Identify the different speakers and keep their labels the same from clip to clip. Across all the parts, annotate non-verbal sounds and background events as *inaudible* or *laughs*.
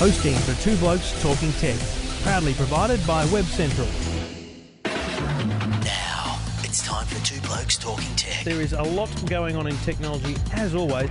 Speaker 1: Hosting for Two Blokes Talking Tech. Proudly provided by Web Central.
Speaker 2: Now, it's time for Two Blokes Talking Tech.
Speaker 1: There is a lot going on in technology, as always.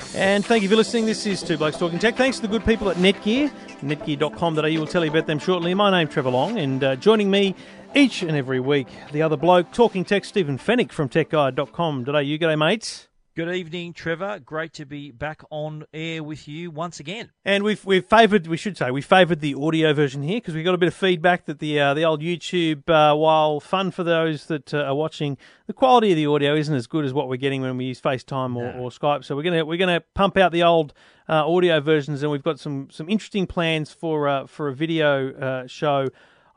Speaker 1: And thank you for listening. This is Two Blokes Talking Tech. Thanks to the good people at Netgear. Netgear.com.au We'll tell you about them shortly. My name's Trevor Long, and uh, joining me each and every week, the other bloke talking tech, Stephen Fenech from TechGuide.com.au. G'day, mates.
Speaker 3: Good evening, Trevor. Great to be back on air with you once again.
Speaker 1: And we've we've favoured, we should say, we favoured the audio version here because we got a bit of feedback that the uh, the old YouTube, uh, while fun for those that uh, are watching, the quality of the audio isn't as good as what we're getting when we use FaceTime or, or Skype. So we're gonna we're gonna pump out the old uh, audio versions, and we've got some some interesting plans for uh, for a video uh, show.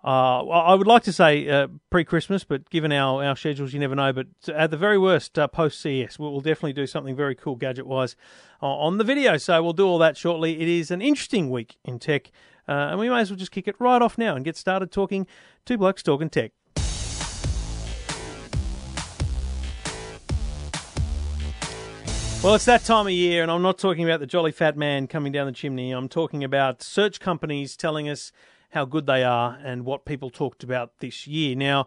Speaker 1: Uh, I would like to say uh, pre-Christmas, but given our, our schedules, you never know. But at the very worst, uh, post CES, we'll, we'll definitely do something very cool gadget-wise uh, on the video. So we'll do all that shortly. It is an interesting week in tech, uh, and we may as well just kick it right off now and get started talking two blokes talking tech. Well, it's that time of year, and I'm not talking about the jolly fat man coming down the chimney. I'm talking about search companies telling us how good they are and what people talked about this year. Now,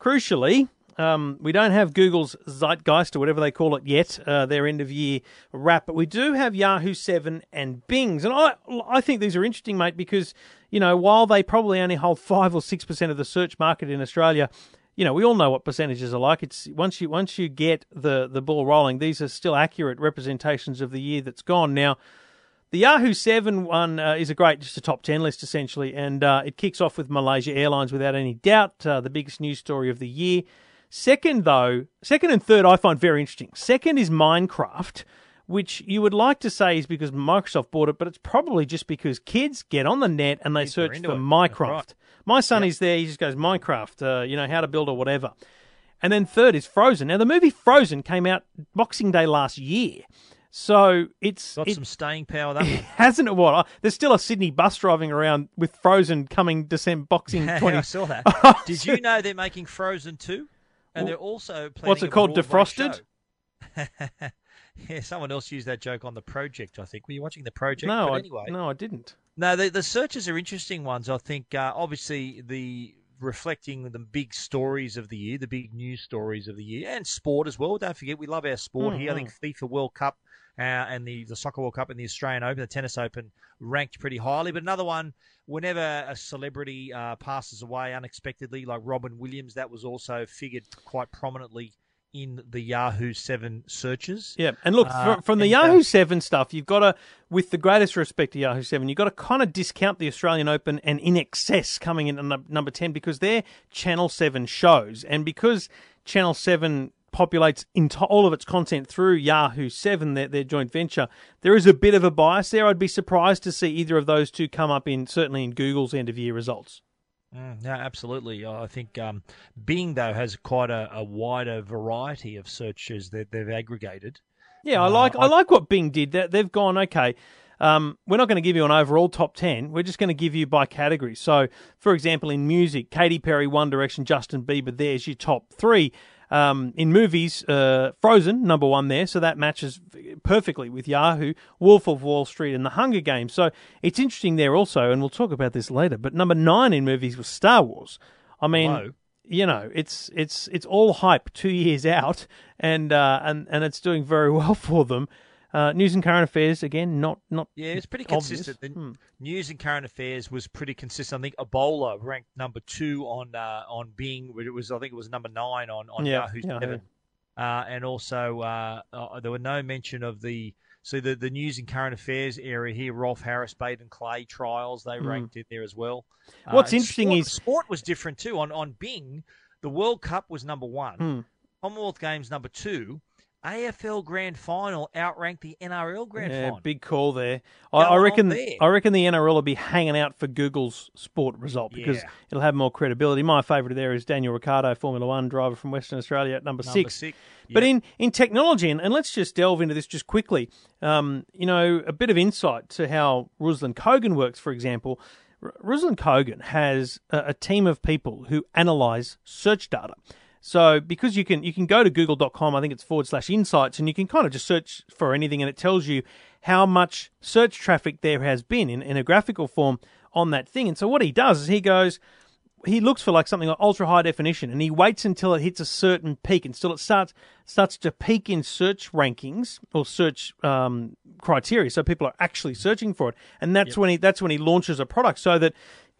Speaker 1: crucially, um, we don't have Google's Zeitgeist or whatever they call it yet, uh, their end of year wrap, but we do have Yahoo 7 and Bing's. And I, I think these are interesting, mate, because, you know, while they probably only hold 5 or 6% of the search market in Australia, you know, we all know what percentages are like. It's once you once you get the the ball rolling, these are still accurate representations of the year that's gone. Now, the Yahoo 7 one uh, is a great, just a top 10 list essentially, and uh, it kicks off with Malaysia Airlines without any doubt, uh, the biggest news story of the year. Second, though, second and third I find very interesting. Second is Minecraft, which you would like to say is because Microsoft bought it, but it's probably just because kids get on the net and they
Speaker 3: Kids
Speaker 1: search for
Speaker 3: it.
Speaker 1: Minecraft.
Speaker 3: Right.
Speaker 1: My son is there, he just goes, Minecraft, uh, you know, how to build or whatever. And then third is Frozen. Now, the movie Frozen came out Boxing Day last year. So it's
Speaker 3: Got
Speaker 1: it-
Speaker 3: some staying power, *laughs* that
Speaker 1: hasn't it? What? Uh, There's still a Sydney bus driving around with Frozen coming December boxing *laughs* Twenty.
Speaker 3: I saw that. *laughs* Did you know they're making Frozen 2? And they're also planning
Speaker 1: What's it called, Defrosted?
Speaker 3: yeah, someone else used that joke on the project, I think. Were you watching the project?
Speaker 1: No,
Speaker 3: but
Speaker 1: I,
Speaker 3: anyway.
Speaker 1: no, I didn't.
Speaker 3: No, the, the searches are interesting ones. I think uh, obviously the reflecting the big stories of the year, the big news stories of the year, and sport as well. Don't forget, we love our sport here. I think FIFA World Cup uh, and the, the Soccer World Cup and the Australian Open, the Tennis Open, ranked pretty highly. But another one, whenever a celebrity uh, passes away unexpectedly, like Robin Williams, that was also figured quite prominently in the Yahoo 7 searches.
Speaker 1: Yeah, and look
Speaker 3: Uh,
Speaker 1: fr- from the
Speaker 3: and, uh,
Speaker 1: Yahoo Seven stuff, you've got to, with the greatest respect to Yahoo Seven, you've got to kind of discount the Australian Open and INXS coming in at number ten because they're Channel Seven shows, and because Channel Seven populates into all of its content through Yahoo Seven, their, their joint venture, there is a bit of a bias there. I'd be surprised to see either of those two come up in certainly in Google's end of year results.
Speaker 3: Mm, no, absolutely. I think um, Bing though has quite a, a wider variety of searches that they've aggregated.
Speaker 1: Yeah, I
Speaker 3: Uh,
Speaker 1: like I,
Speaker 3: I-
Speaker 1: like what Bing did. That they've gone okay. Um, we're not going to give you an overall top ten. We're just going to give you by category. So, for example, in music, Katy Perry, One Direction, Justin Bieber. There's your top three. Um, in movies, uh, Frozen number one there, so that matches perfectly with Yahoo, Wolf of Wall Street, and The Hunger Games. So it's interesting there also, and we'll talk about this later. But number nine in movies was Star Wars. I mean,
Speaker 3: Whoa.
Speaker 1: you know, it's it's it's all hype two years *laughs* out, and uh, and and it's doing very well for them. Uh, news and current affairs again, not not
Speaker 3: Yeah, it's pretty
Speaker 1: obvious.
Speaker 3: consistent. The
Speaker 1: Hmm.
Speaker 3: news and current affairs was pretty consistent. I think Ebola ranked number two on uh, on Bing, but it was I think it was number nine on on
Speaker 1: Yeah,
Speaker 3: Yahoo
Speaker 1: yeah,
Speaker 3: Seven. Uh, and also, uh, uh, there were no mention of the so the the news and current affairs area here. Rolf Harris, Baden Clay trials they ranked in there as well. Uh,
Speaker 1: Hmm. What's interesting
Speaker 3: sport,
Speaker 1: is-
Speaker 3: sport was different too. On on Bing, the World Cup was number one,
Speaker 1: Hmm.
Speaker 3: Commonwealth Games number two, AFL Grand Final outranked the NRL Grand
Speaker 1: yeah,
Speaker 3: Final.
Speaker 1: big call there. I, I reckon.
Speaker 3: there.
Speaker 1: I reckon the NRL will be hanging out for Google's sport result because
Speaker 3: Yeah.
Speaker 1: it'll have more credibility. My favourite there is Daniel Ricciardo, Formula One driver from Western Australia, at number,
Speaker 3: Number
Speaker 1: six.
Speaker 3: six.
Speaker 1: But in, in technology, and, and let's just delve into this just quickly. Um, you know, a bit of insight to how Ruslan Kogan works, for example. R- Ruslan Kogan has a, a team of people who analyze search data. So because you can you can go to google.com, I think it's forward slash insights, and you can kind of just search for anything and it tells you how much search traffic there has been in, in a graphical form on that thing. And so what he does is he goes, he looks for like something like ultra high definition and he waits until it hits a certain peak until it starts starts to peak in search rankings or search um, criteria. So people are actually searching for it. And that's when he that's when he launches a product so that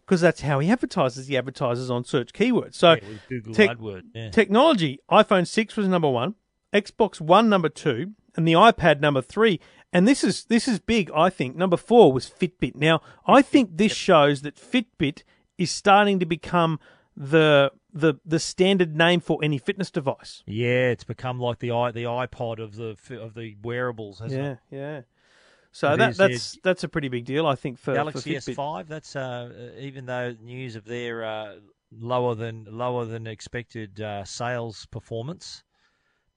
Speaker 1: because that's how he advertises. He advertises on search keywords. So
Speaker 3: Yeah, Google
Speaker 1: tech-
Speaker 3: AdWords. Yeah.
Speaker 1: technology iphone 6 was number 1 xbox 1 number 2 and the ipad number 3 and this is this is big i think. Number 4 was fitbit. Now i think this shows that fitbit is starting to become the the the standard name for any fitness device.
Speaker 3: Yeah, it's become like the i the iPod of the of the wearables, hasn't
Speaker 1: yeah
Speaker 3: it?
Speaker 1: yeah so that that's that's a pretty big deal i think for,
Speaker 3: Galaxy
Speaker 1: for
Speaker 3: S5. That's uh, uh, even though news of their uh, lower than lower than expected uh, sales performance.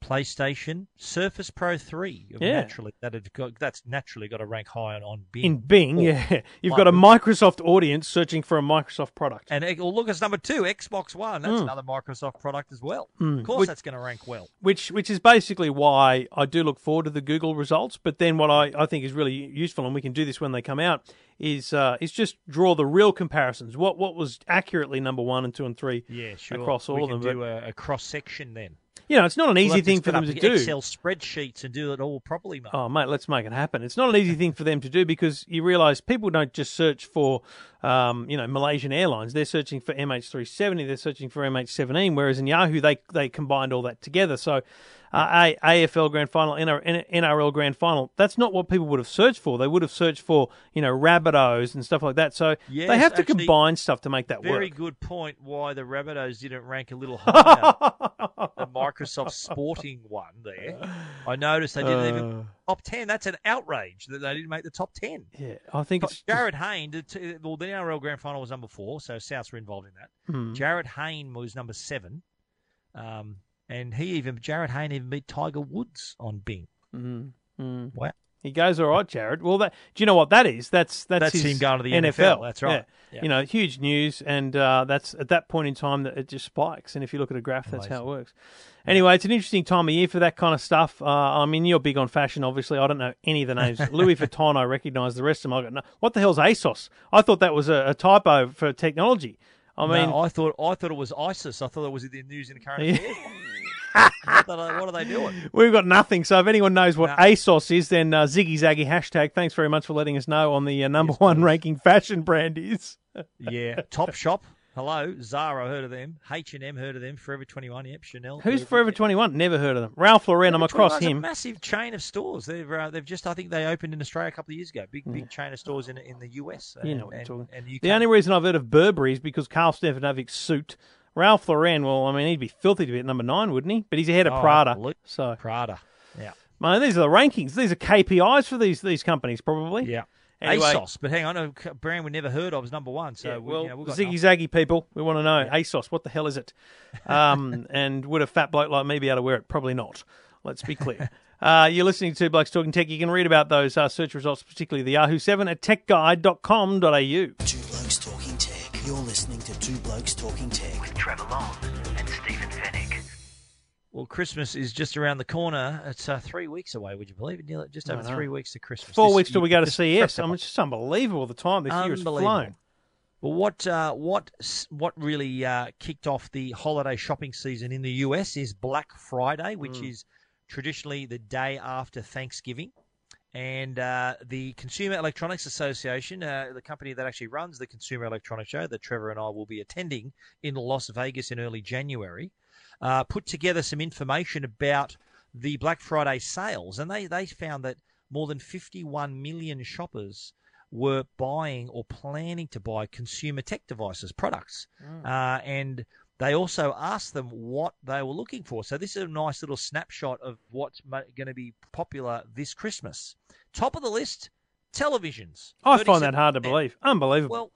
Speaker 3: PlayStation, Surface Pro 3.
Speaker 1: Yeah.
Speaker 3: Naturally, that had got, that's naturally got to rank high on, on Bing.
Speaker 1: in bing
Speaker 3: Or-
Speaker 1: yeah *laughs* you've got a microsoft audience searching for a microsoft product
Speaker 3: And well, look, it's number two, Xbox One. That's
Speaker 1: Mm.
Speaker 3: another Microsoft product as well.
Speaker 1: Mm.
Speaker 3: Of course,
Speaker 1: Which-
Speaker 3: that's going to rank well.
Speaker 1: which which is basically why I do look forward to the Google results. But then what I, I think is really useful, and we can do this when they come out, is uh, is just draw the real comparisons. What what was accurately number one and two and three
Speaker 3: Yeah, sure.
Speaker 1: across all
Speaker 3: we
Speaker 1: of them.
Speaker 3: can
Speaker 1: But
Speaker 3: do a, a cross section then.
Speaker 1: You know, it's not an
Speaker 3: We'll
Speaker 1: easy thing for them to do.
Speaker 3: Excel spreadsheets and do it all properly, mate.
Speaker 1: Oh, mate, let's make it happen. It's not an easy thing for them to do because you realise people don't just search for, um, you know, Malaysian Airlines. They're searching for MH370. They're searching for MH17. Whereas in Yahoo, they they combined all that together. So, uh, A- AFL Grand Final, NRL Grand Final. That's not what people would have searched for. They would have searched for, you know, Rabbitohs and stuff like that. So they have to
Speaker 3: actually,
Speaker 1: combine stuff to make that
Speaker 3: Very
Speaker 1: work.
Speaker 3: Very good point. Why the Rabbitohs didn't rank a little higher? the Microsoft Sporting one there. I noticed they didn't even
Speaker 1: Uh,
Speaker 3: top ten. That's an outrage that they didn't make the top ten.
Speaker 1: yeah, I think it's
Speaker 3: Jarryd Hayne, the well, the NRL Grand Final was number four, so Souths were involved in that.
Speaker 1: Hmm.
Speaker 3: Jarryd Hayne was number seven, um, and he even Jarryd Hayne even beat Tiger Woods on Bing.
Speaker 1: Mm, mm.
Speaker 3: Wow.
Speaker 1: He goes all right, Jared. Well, that do you know what that is? That's that's,
Speaker 3: That's him going to the
Speaker 1: NFL.
Speaker 3: NFL, that's right.
Speaker 1: Yeah.
Speaker 3: Yeah.
Speaker 1: You know, huge news, and uh, that's at that point in time that it just spikes. And if you look at a graph, that's how it works. Anyway, it's an interesting time of year for that kind of stuff. Uh, I mean, you're big on fashion, obviously. I don't know any of the names. *laughs* Louis Vuitton, I recognise. The rest of them, I got no. What the hell's ASOS? I thought that was a, a typo for technology. I mean,
Speaker 3: no, I thought I thought it was ISIS. I thought it was in the news in the current
Speaker 1: Yeah. *laughs* *laughs*
Speaker 3: what, are they, what are they doing?
Speaker 1: We've got nothing. So if anyone knows what. ASOS is, then uh, Ziggy Zaggy hashtag. Thanks very much for letting us know on the uh, number
Speaker 3: Yes,
Speaker 1: one
Speaker 3: please.
Speaker 1: ranking fashion brand is.
Speaker 3: Yeah, *laughs* Top Shop. Hello, Zara. Heard of them? H and M. Heard of them? Forever Twenty One. Yep. Chanel.
Speaker 1: Who's Forever 21? Never heard of them. Ralph Lauren, I'm across
Speaker 3: 21 's a
Speaker 1: him.
Speaker 3: massive chain of stores. They've uh, they've just I think they opened in Australia a couple of years ago. Big big chain of stores in in the US.
Speaker 1: You
Speaker 3: and,
Speaker 1: know what you're
Speaker 3: and,
Speaker 1: talking
Speaker 3: and.
Speaker 1: The only reason I've heard of Burberry is because Carl Stefanovic's suit. Ralph Lauren, well, I mean, he'd be filthy to be at number nine, wouldn't he? But he's ahead of
Speaker 3: Oh,
Speaker 1: Prada.
Speaker 3: absolutely.
Speaker 1: So,
Speaker 3: Prada. Yeah.
Speaker 1: man, these are the rankings. These are KPIs for these these companies, probably.
Speaker 3: Yeah.
Speaker 1: Anyway.
Speaker 3: ASOS, but hang on, a c- brand we never heard of is number one. So
Speaker 1: Yeah,
Speaker 3: we,
Speaker 1: well,
Speaker 3: you know,
Speaker 1: Ziggy. Zaggy people, we want to know ASOS. What the hell is it? Um, *laughs* and would a fat bloke like me be able to wear it? Probably not. Let's be clear. Uh, you're listening to Blokes Talking Tech. You can read about those uh, search results, particularly the Yahoo 7 at techguide.com.au.
Speaker 2: You're listening to Two Blokes Talking Tech.
Speaker 4: with Trevor Long and Stephen Fenech.
Speaker 3: Well, Christmas is just around the corner. It's uh, three weeks away. Would you believe it? Nearly- Just over three weeks to Christmas.
Speaker 1: Four
Speaker 3: This
Speaker 1: weeks till we go to
Speaker 3: this-
Speaker 1: CES. I mean, it's just unbelievable the time this year has
Speaker 3: Unbelievable.
Speaker 1: flown.
Speaker 3: Well, what uh, what what really uh, kicked off the holiday shopping season in the US is Black Friday, which
Speaker 1: Mm.
Speaker 3: is traditionally the day after Thanksgiving. And uh, the Consumer Electronics Association, uh, the company that actually runs the Consumer Electronics Show that Trevor and I will be attending in Las Vegas in early January, uh, put together some information about the Black Friday sales. And they, they found that more than 51 million shoppers were buying or planning to buy consumer tech devices, products. Uh, and they also asked them what they were looking for. So this is a nice little snapshot of what's going to be popular this Christmas. Top of the list, televisions.
Speaker 1: I find that hard to believe. Unbelievable.
Speaker 3: Well,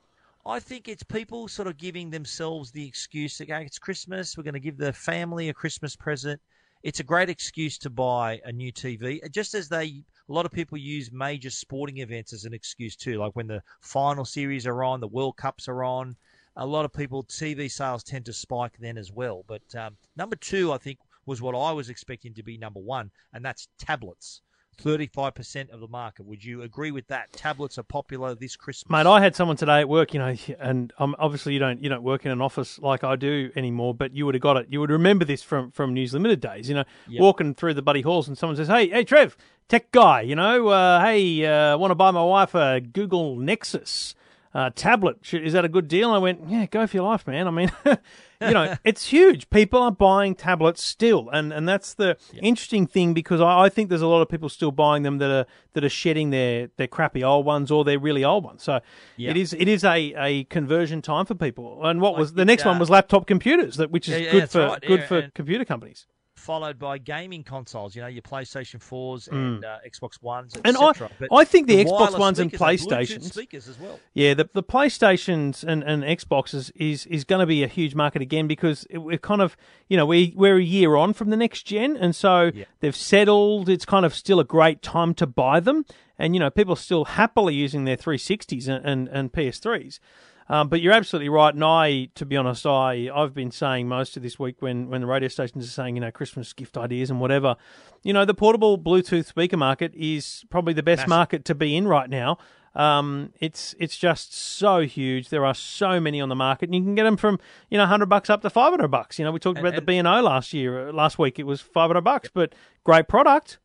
Speaker 3: I think it's people sort of giving themselves the excuse that "Okay, it's Christmas. We're going to give the family a Christmas present. It's a great excuse to buy a new TV, uh, just as they a lot of people use major sporting events as an excuse too, like when the final series are on, the World Cups are on. A lot of people TV sales tend to spike then as well. But um, number two, I think, was what I was expecting to be number one, and that's tablets. 35% of the market. Would you agree with that? Tablets are popular this Christmas.
Speaker 1: Mate, I had someone today at work, you know, and um, obviously you don't you don't work in an office like I do anymore, but you would have got it. You would remember this from from News Limited days, you know,
Speaker 3: Yep.
Speaker 1: walking through the buddy halls, and someone says, "Hey, hey, Trev, tech guy, you know, uh, hey, uh, want to buy my wife a Google Nexus." Uh, tablet is that a good deal? I went, yeah, go for your life, man. I mean, *laughs* you know, *laughs* it's huge. People are buying tablets still, and, and that's the interesting thing because I, I think there's a lot of people still buying them that are that are shedding their, their crappy old ones or their really old ones. So
Speaker 3: Yeah.
Speaker 1: it is it is a, a conversion time for people. And what
Speaker 3: Like
Speaker 1: was the next one
Speaker 3: uh,
Speaker 1: was laptop computers, that which is
Speaker 3: Yeah, yeah,
Speaker 1: good for
Speaker 3: right,
Speaker 1: good
Speaker 3: yeah,
Speaker 1: for computer companies.
Speaker 3: Followed by gaming consoles. You know, your PlayStation fours and uh, Xbox Ones,
Speaker 1: Mm. And I-
Speaker 3: But
Speaker 1: I think the Xbox Ones and
Speaker 3: Bluetooth speakers as well.
Speaker 1: Yeah, the the PlayStations and, and Xboxes is is going to be a huge market again because it, we're kind of you know we we're a year on from the next gen, and so
Speaker 3: Yeah.
Speaker 1: they've settled. It's kind of still a great time to buy them, and you know people are still happily using their 360s and and, and PS3s. Um, but you're absolutely right, and I, to be honest, I I've been saying most of this week when when the radio stations are saying you know Christmas gift ideas and whatever, you know the portable Bluetooth speaker market is probably the best
Speaker 3: Massive.
Speaker 1: market to be in right now. Um, it's it's just so huge. There are so many on the market, and you can get them from you know hundred bucks up to five hundred bucks. You know, we talked
Speaker 3: And-
Speaker 1: about the B and O last year, uh, last week. It was five hundred bucks, but great product.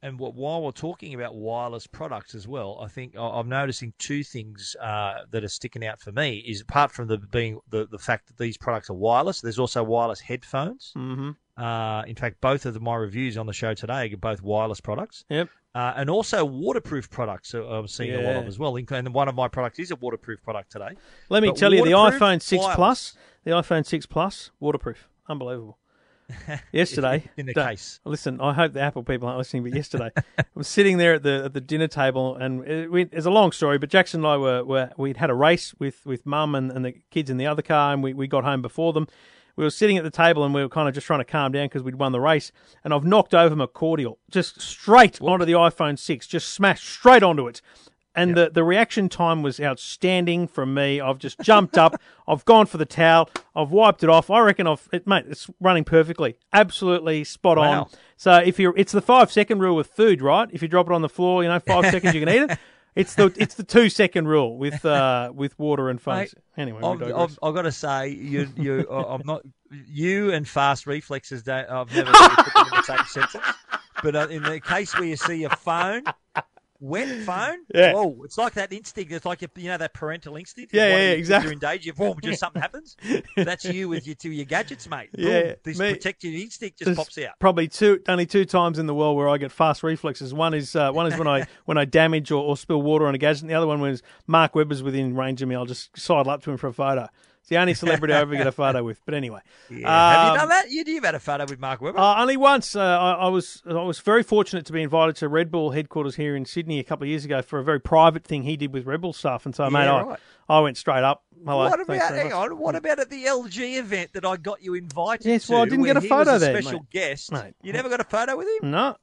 Speaker 3: And what, while we're talking about wireless products as well, I think I'm noticing two things uh, that are sticking out for me. Is apart from the being the, the fact that these products are wireless, there's also wireless headphones.
Speaker 1: Mm-hmm.
Speaker 3: Uh, in fact, both of the, my reviews on the show today are both wireless products.
Speaker 1: Yep.
Speaker 3: Uh, and also waterproof products I'm seeing a lot of
Speaker 1: Yeah.
Speaker 3: as well. And one of my products is a waterproof product today.
Speaker 1: Let me
Speaker 3: But
Speaker 1: tell you, the iPhone six
Speaker 3: wireless.
Speaker 1: plus, the iPhone six plus, waterproof, unbelievable. *laughs* Yesterday,
Speaker 3: in the case.
Speaker 1: Listen, I hope the Apple people aren't listening, but yesterday *laughs* I was sitting there at the at the dinner table, and it, we, it's a long story. But Jackson and I were, were we'd had a race with with Mum and, and the kids in the other car, and we, we got home before them. We were sitting at the table, and we were kind of just trying to calm down because we'd won the race. And I've knocked over my cordial just straight onto the iPhone six, just smashed straight onto it. And the, the reaction time was outstanding from me. I've just jumped up. *laughs* I've gone for the towel. I've wiped it off. I reckon I've it, mate. It's running perfectly, absolutely spot on.
Speaker 3: Wow.
Speaker 1: So if you're, it's the five second rule with food, right? If you drop it on the floor, you know, five seconds you can eat it. *laughs* It's the it's the two second rule with uh with water and phones.
Speaker 3: Mate,
Speaker 1: Anyway,
Speaker 3: I've. I've, I've got to say, you, you, *laughs* I'm not you and fast reflexes. Don't, I've never really put them in the same sentence. But uh, in the case where you see a phone, wet phone, *laughs*
Speaker 1: Yeah.
Speaker 3: oh, it's like that instinct. It's like you know that parental instinct.
Speaker 1: Yeah, yeah,
Speaker 3: of your
Speaker 1: yeah,
Speaker 3: kids
Speaker 1: exactly.
Speaker 3: Are in danger, boom, *laughs* just something happens. That's you with your to your gadgets, mate. Boom,
Speaker 1: Yeah,
Speaker 3: this
Speaker 1: mate.
Speaker 3: protective instinct just pops out.
Speaker 1: Probably two, only two times in the world where I get fast reflexes. One is uh, one is when I *laughs* when I damage or, or spill water on a gadget. And the other one was Mark Webber's within range of me. I'll just sidle up to him for a photo. It's the only celebrity I ever get a photo with. But anyway,
Speaker 3: Yeah. Have
Speaker 1: Um,
Speaker 3: you done that? You, you've had a photo with Mark Webber.
Speaker 1: Uh, only once. Uh, I, I was I was very fortunate to be invited to Red Bull headquarters here in Sydney a couple of years ago for a very private thing he did with Red Bull stuff, and so mate, I,
Speaker 3: right.
Speaker 1: I went straight up. Hello,
Speaker 3: what about hang on? What about at the LG event that I got you invited
Speaker 1: Yes,
Speaker 3: to?
Speaker 1: well, I didn't get a
Speaker 3: he
Speaker 1: photo
Speaker 3: was a
Speaker 1: there,
Speaker 3: Special
Speaker 1: mate.
Speaker 3: guest.
Speaker 1: Mate.
Speaker 3: You never got a photo with him?
Speaker 1: No,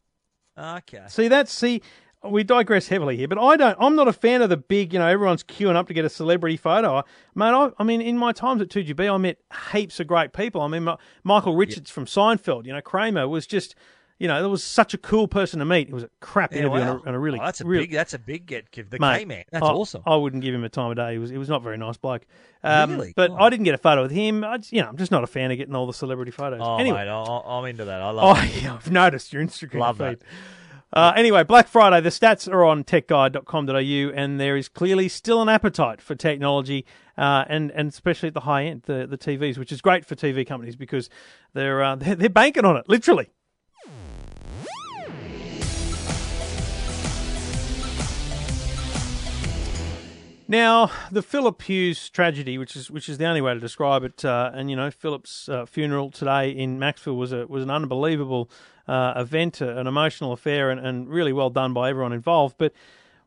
Speaker 3: Okay.
Speaker 1: see that's see. We digress heavily here, but I don't. I'm not a fan of the big. You know, everyone's queuing up to get a celebrity photo. I, mate, I, I mean, in my times at 2GB, I met heaps of great people. I mean, my, Michael Richards from Seinfeld. You know, Kramer was just. You know, that was such a cool person to meet. It was a crap
Speaker 3: Yeah,
Speaker 1: interview
Speaker 3: wow.
Speaker 1: and, a, and a really,
Speaker 3: Oh, that's a
Speaker 1: really,
Speaker 3: big. That's a big get. Kev. The
Speaker 1: Mate,
Speaker 3: K-man. That's
Speaker 1: I,
Speaker 3: awesome.
Speaker 1: I wouldn't give him a time of day. He was, he was not very nice bloke. Um,
Speaker 3: Really?
Speaker 1: But
Speaker 3: Oh.
Speaker 1: I didn't get a photo with him. I just, you know, I'm just not a fan of getting all the celebrity photos.
Speaker 3: Oh,
Speaker 1: anyway,
Speaker 3: mate, I, I'm into that. I *laughs*
Speaker 1: oh,
Speaker 3: love it.
Speaker 1: yeah, I've noticed your Instagram
Speaker 3: Love
Speaker 1: feed.
Speaker 3: that.
Speaker 1: Uh, anyway, Black Friday, the stats are on techguide.com.au, and there is clearly still an appetite for technology, uh, and, and especially at the high end, the, the TVs, which is great for TV companies because they're, uh, *laughs* they're, they're banking on it, literally. Now, the Philip Hughes tragedy, which is which is the only way to describe it, uh, and you know, Philip's uh, funeral today in Macksville was a was an unbelievable uh, event, uh, an emotional affair, and, and really well done by everyone involved. But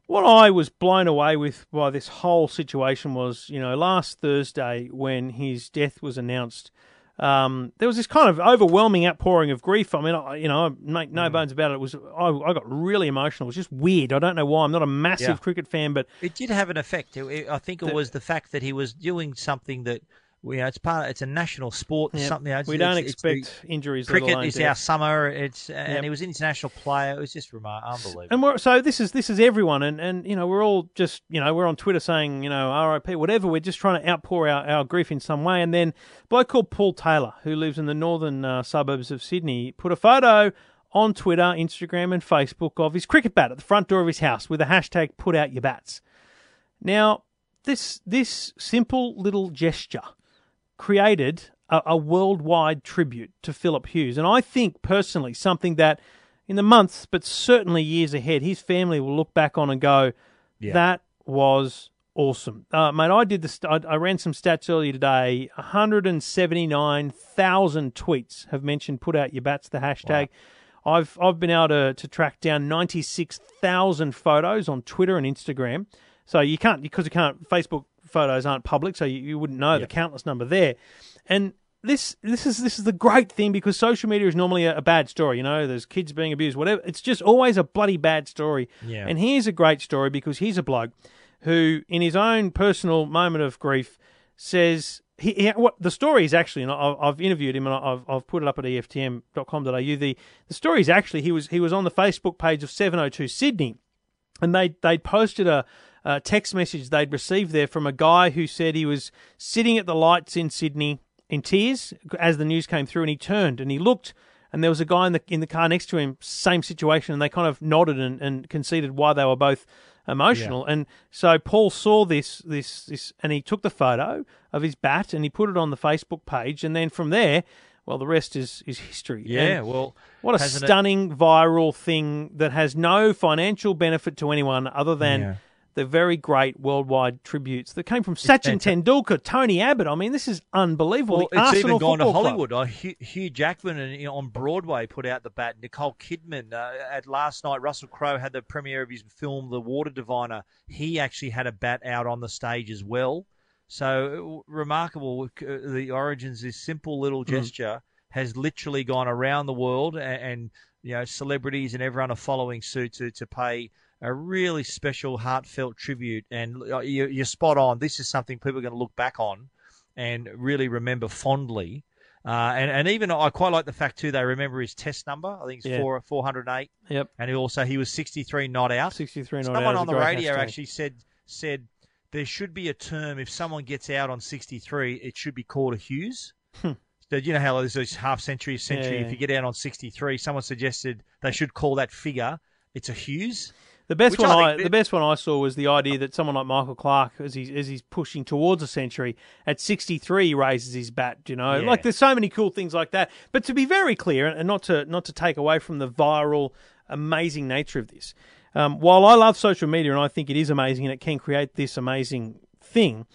Speaker 1: what I was blown away with by this whole situation was, you know, last Thursday when his death was announced, um, there was this kind of overwhelming outpouring of grief. I mean, I, you know, I make no bones about it. It was I, I got really emotional. It was just weird. I don't know why. I'm not a massive
Speaker 3: Yeah.
Speaker 1: cricket fan, but
Speaker 3: It did have an effect. It- it- I think it
Speaker 1: The-
Speaker 3: was the fact that he was doing something that, you uh, know, it's part. It's a national sport.
Speaker 1: yeah,
Speaker 3: Something. you know, it's-
Speaker 1: we don't
Speaker 3: it's- it's the-
Speaker 1: expect injuries.
Speaker 3: cricket is our summer. It's uh, and
Speaker 1: Yep.
Speaker 3: he was an international player. It was just remar- unbelievable.
Speaker 1: And we're, so this is this is everyone, and, and you know we're all just you know we're on Twitter saying you know R.I.P. whatever. We're just trying to outpour our, our grief in some way. And then a bloke called Paul Taylor, who lives in the northern uh, suburbs of Sydney, put a photo on Twitter, Instagram, and Facebook of his cricket bat at the front door of his house with the hashtag Put Out Your Bats. Now this this simple little gesture created a, a worldwide tribute to Philip Hughes. And I think personally something that in the months, but certainly years ahead, his family will look back on and go,
Speaker 3: Yeah.
Speaker 1: that was awesome. Uh, mate, I did this. I, I ran some stats earlier today. 179,000 tweets have mentioned "Put out your bats," the hashtag. I've I've been able to, to track down 96,000 photos on Twitter and Instagram. So you can't because you can't Facebook photos aren't public, so you, you wouldn't know the countless number there. And this this is this is the great thing because social media is normally a, a bad story. You know, there's kids being abused, whatever. It's just always a bloody bad story.
Speaker 3: Yeah.
Speaker 1: And here's a great story because he's a bloke who, in his own personal moment of grief, says he, he what the story is actually, and I've, I've interviewed him and I've, I've put it up at EFTM.com.au. The the story is actually he was he was on the Facebook page of 702 Sydney, and they they posted a, a text message they'd received there from a guy who said he was sitting at the lights in Sydney in tears as the news came through, and he turned and he looked. And there was a guy in the in the car next to him, same situation, and they kind of nodded and, and conceded why they were both emotional. And so Paul saw this this this, and he took the photo of his bat and he put it on the Facebook page, and then from there, well, the rest is is history.
Speaker 3: yeah.
Speaker 1: And
Speaker 3: Well,
Speaker 1: what a
Speaker 3: hasn't it-
Speaker 1: stunning viral thing that has no financial benefit to anyone other than
Speaker 3: Yeah.
Speaker 1: The very great worldwide tributes that came from Sachin
Speaker 3: fantastic.
Speaker 1: Tendulkar, Tony Abbott. I mean, this is unbelievable.
Speaker 3: Well,
Speaker 1: the
Speaker 3: it's
Speaker 1: Arsenal
Speaker 3: even gone to
Speaker 1: Football Club.
Speaker 3: Hollywood. Uh, Hugh, Hugh Jackman and, you know, on Broadway put out the bat. Nicole Kidman uh, at last night. Russell Crowe had the premiere of his film, The Water Diviner. He actually had a bat out on the stage as well. So uh, remarkable. Uh, the origins. This simple little
Speaker 1: Mm-hmm.
Speaker 3: gesture has literally gone around the world, and, and you know celebrities and everyone are following suit to to pay. A really special, heartfelt tribute, and uh, you, you're spot on. This is something people are going to look back on and really remember fondly. Uh, and, and even I quite like the fact too they remember his test number. I think it's
Speaker 1: Yeah.
Speaker 3: four four hundred eight.
Speaker 1: Yep.
Speaker 3: And he also he was sixty three not out.
Speaker 1: 63 not
Speaker 3: Someone
Speaker 1: out is
Speaker 3: on the radio
Speaker 1: hashtag.
Speaker 3: actually said said there should be a term if someone gets out on sixty three, it should be called a Hughes. So you know how there's those half century, century.
Speaker 1: Yeah.
Speaker 3: If you get out on sixty three, someone suggested they should call that figure. It's a Hughes.
Speaker 1: The best one
Speaker 3: I
Speaker 1: I, the best one I saw was the idea that someone like Michael Clarke, as he's as he's pushing towards a century, at 63 he raises his bat. You know,
Speaker 3: Yeah.
Speaker 1: like there's so many cool things like that. But to be very clear, and not to not to take away from the viral, amazing nature of this, um, while I love social media and I think it is amazing and it can create this amazing thing,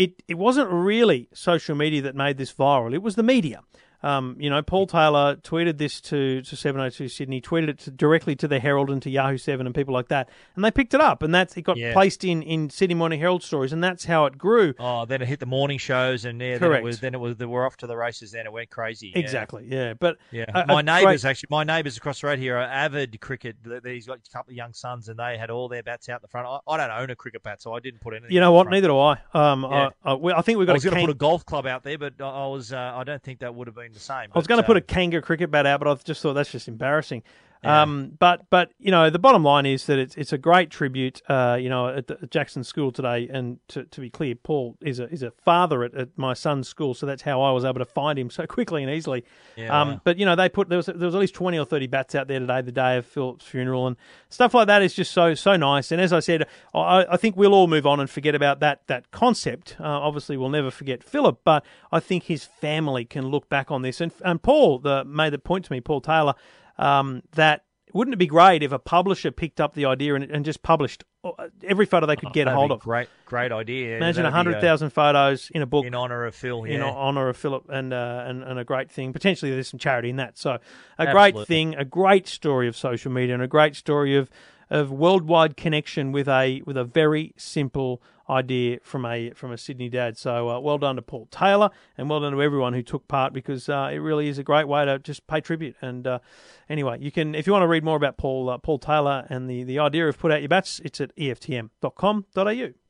Speaker 1: it it wasn't really social media that made this viral. It was the media. Um, you know, Paul Taylor tweeted this to, to 702 Sydney, tweeted it to, directly to the Herald and to Yahoo 7 and people like that. And they picked it up and that's, it got
Speaker 3: Yeah.
Speaker 1: placed in, in Sydney Morning Herald stories and that's how it grew.
Speaker 3: Oh, then it hit the morning shows, and yeah, then
Speaker 1: Correct.
Speaker 3: it was then it was they were off to the races. Then it went crazy. Yeah.
Speaker 1: Exactly, yeah. But
Speaker 3: Yeah,
Speaker 1: a- a
Speaker 3: my
Speaker 1: great-
Speaker 3: neighbours actually, my neighbours across the road here are avid cricket. He's got a couple of young sons, and they had all their bats out the front. I, I don't own a cricket bat, so I didn't put anything.
Speaker 1: You know what? Neither do I. Um,
Speaker 3: Yeah.
Speaker 1: I, I, I think we've
Speaker 3: I
Speaker 1: got
Speaker 3: was going to put a golf club out there, but I I was. Uh, I don't think that would have been the same.
Speaker 1: I was going to put a
Speaker 3: um,
Speaker 1: Kanga cricket bat out, but I just thought that's just embarrassing. Um, but but you know the bottom line is that it's it's a great tribute. Uh, you know at, the, at Jackson School today, and to, to be clear, Paul is a is a father at, at my son's school, so that's how I was able to find him *laughs* so quickly and easily.
Speaker 3: Yeah,
Speaker 1: um, but you know they put there was there was at least twenty or thirty bats out there today, the day of Philip's funeral, and stuff like that is just so so nice. And as I said, I, I think we'll all move on and forget about that that concept. Uh, obviously, we'll never forget Philip, but I think his family can look back on this. And and Paul the, made the point to me, Paul Taylor, um, that wouldn't it be great if a publisher picked up the idea and, and just published uh, every photo they could get a hold of?
Speaker 3: Great, great idea.
Speaker 1: Imagine
Speaker 3: That'd
Speaker 1: hundred thousand photos in a book
Speaker 3: in honour of Phil.
Speaker 1: Here.
Speaker 3: In
Speaker 1: honor of Philip and, uh, and and a great thing. Potentially, there's some charity in that. So, a great thing, a great story of social media, and a great story of of worldwide connection with a with a very simple idea from a from a Sydney dad. So, uh, well done to Paul Taylor, and well done to everyone who took part because uh, it really is a great way to just pay tribute. And uh, anyway, you can if you want to read more about Paul uh, Paul Taylor and the the idea of put out your bats, it's at eftm.com.au.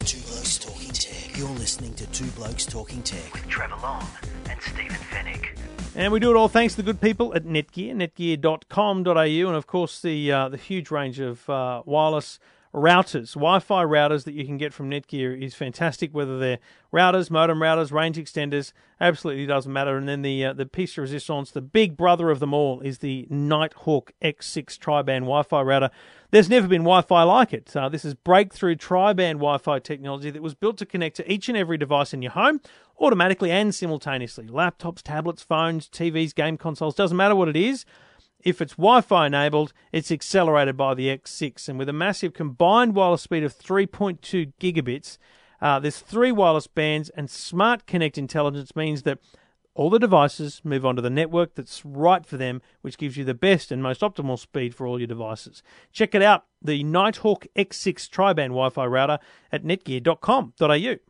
Speaker 2: Two Blokes Talking Tech. You're listening to Two Blokes Talking Tech.
Speaker 4: With Trevor Long and Stephen Fenech.
Speaker 1: And we do it all thanks to the good people at Netgear, netgear.com.au, and of course the uh, the huge range of uh, wireless routers, Wi-Fi routers that you can get from Netgear is fantastic. Whether they're routers, modem routers, range extenders, absolutely doesn't matter. And then the uh, the piece de resistance, the big brother of them all, is the Nighthawk X6 tri-band Wi-Fi router. There's never been Wi-Fi like it. Uh, this is breakthrough tri-band Wi-Fi technology that was built to connect to each and every device in your home automatically and simultaneously. Laptops, tablets, phones, TVs, game consoles, doesn't matter what it is. If it's Wi Fi enabled, it's accelerated by the X6. And with a massive combined wireless speed of 3.2 gigabits, uh, there's three wireless bands, and Smart Connect intelligence means that all the devices move onto the network that's right for them, which gives you the best and most optimal speed for all your devices. Check it out, the Nighthawk X6 tri-band Wi-Fi router at netgear.com.au.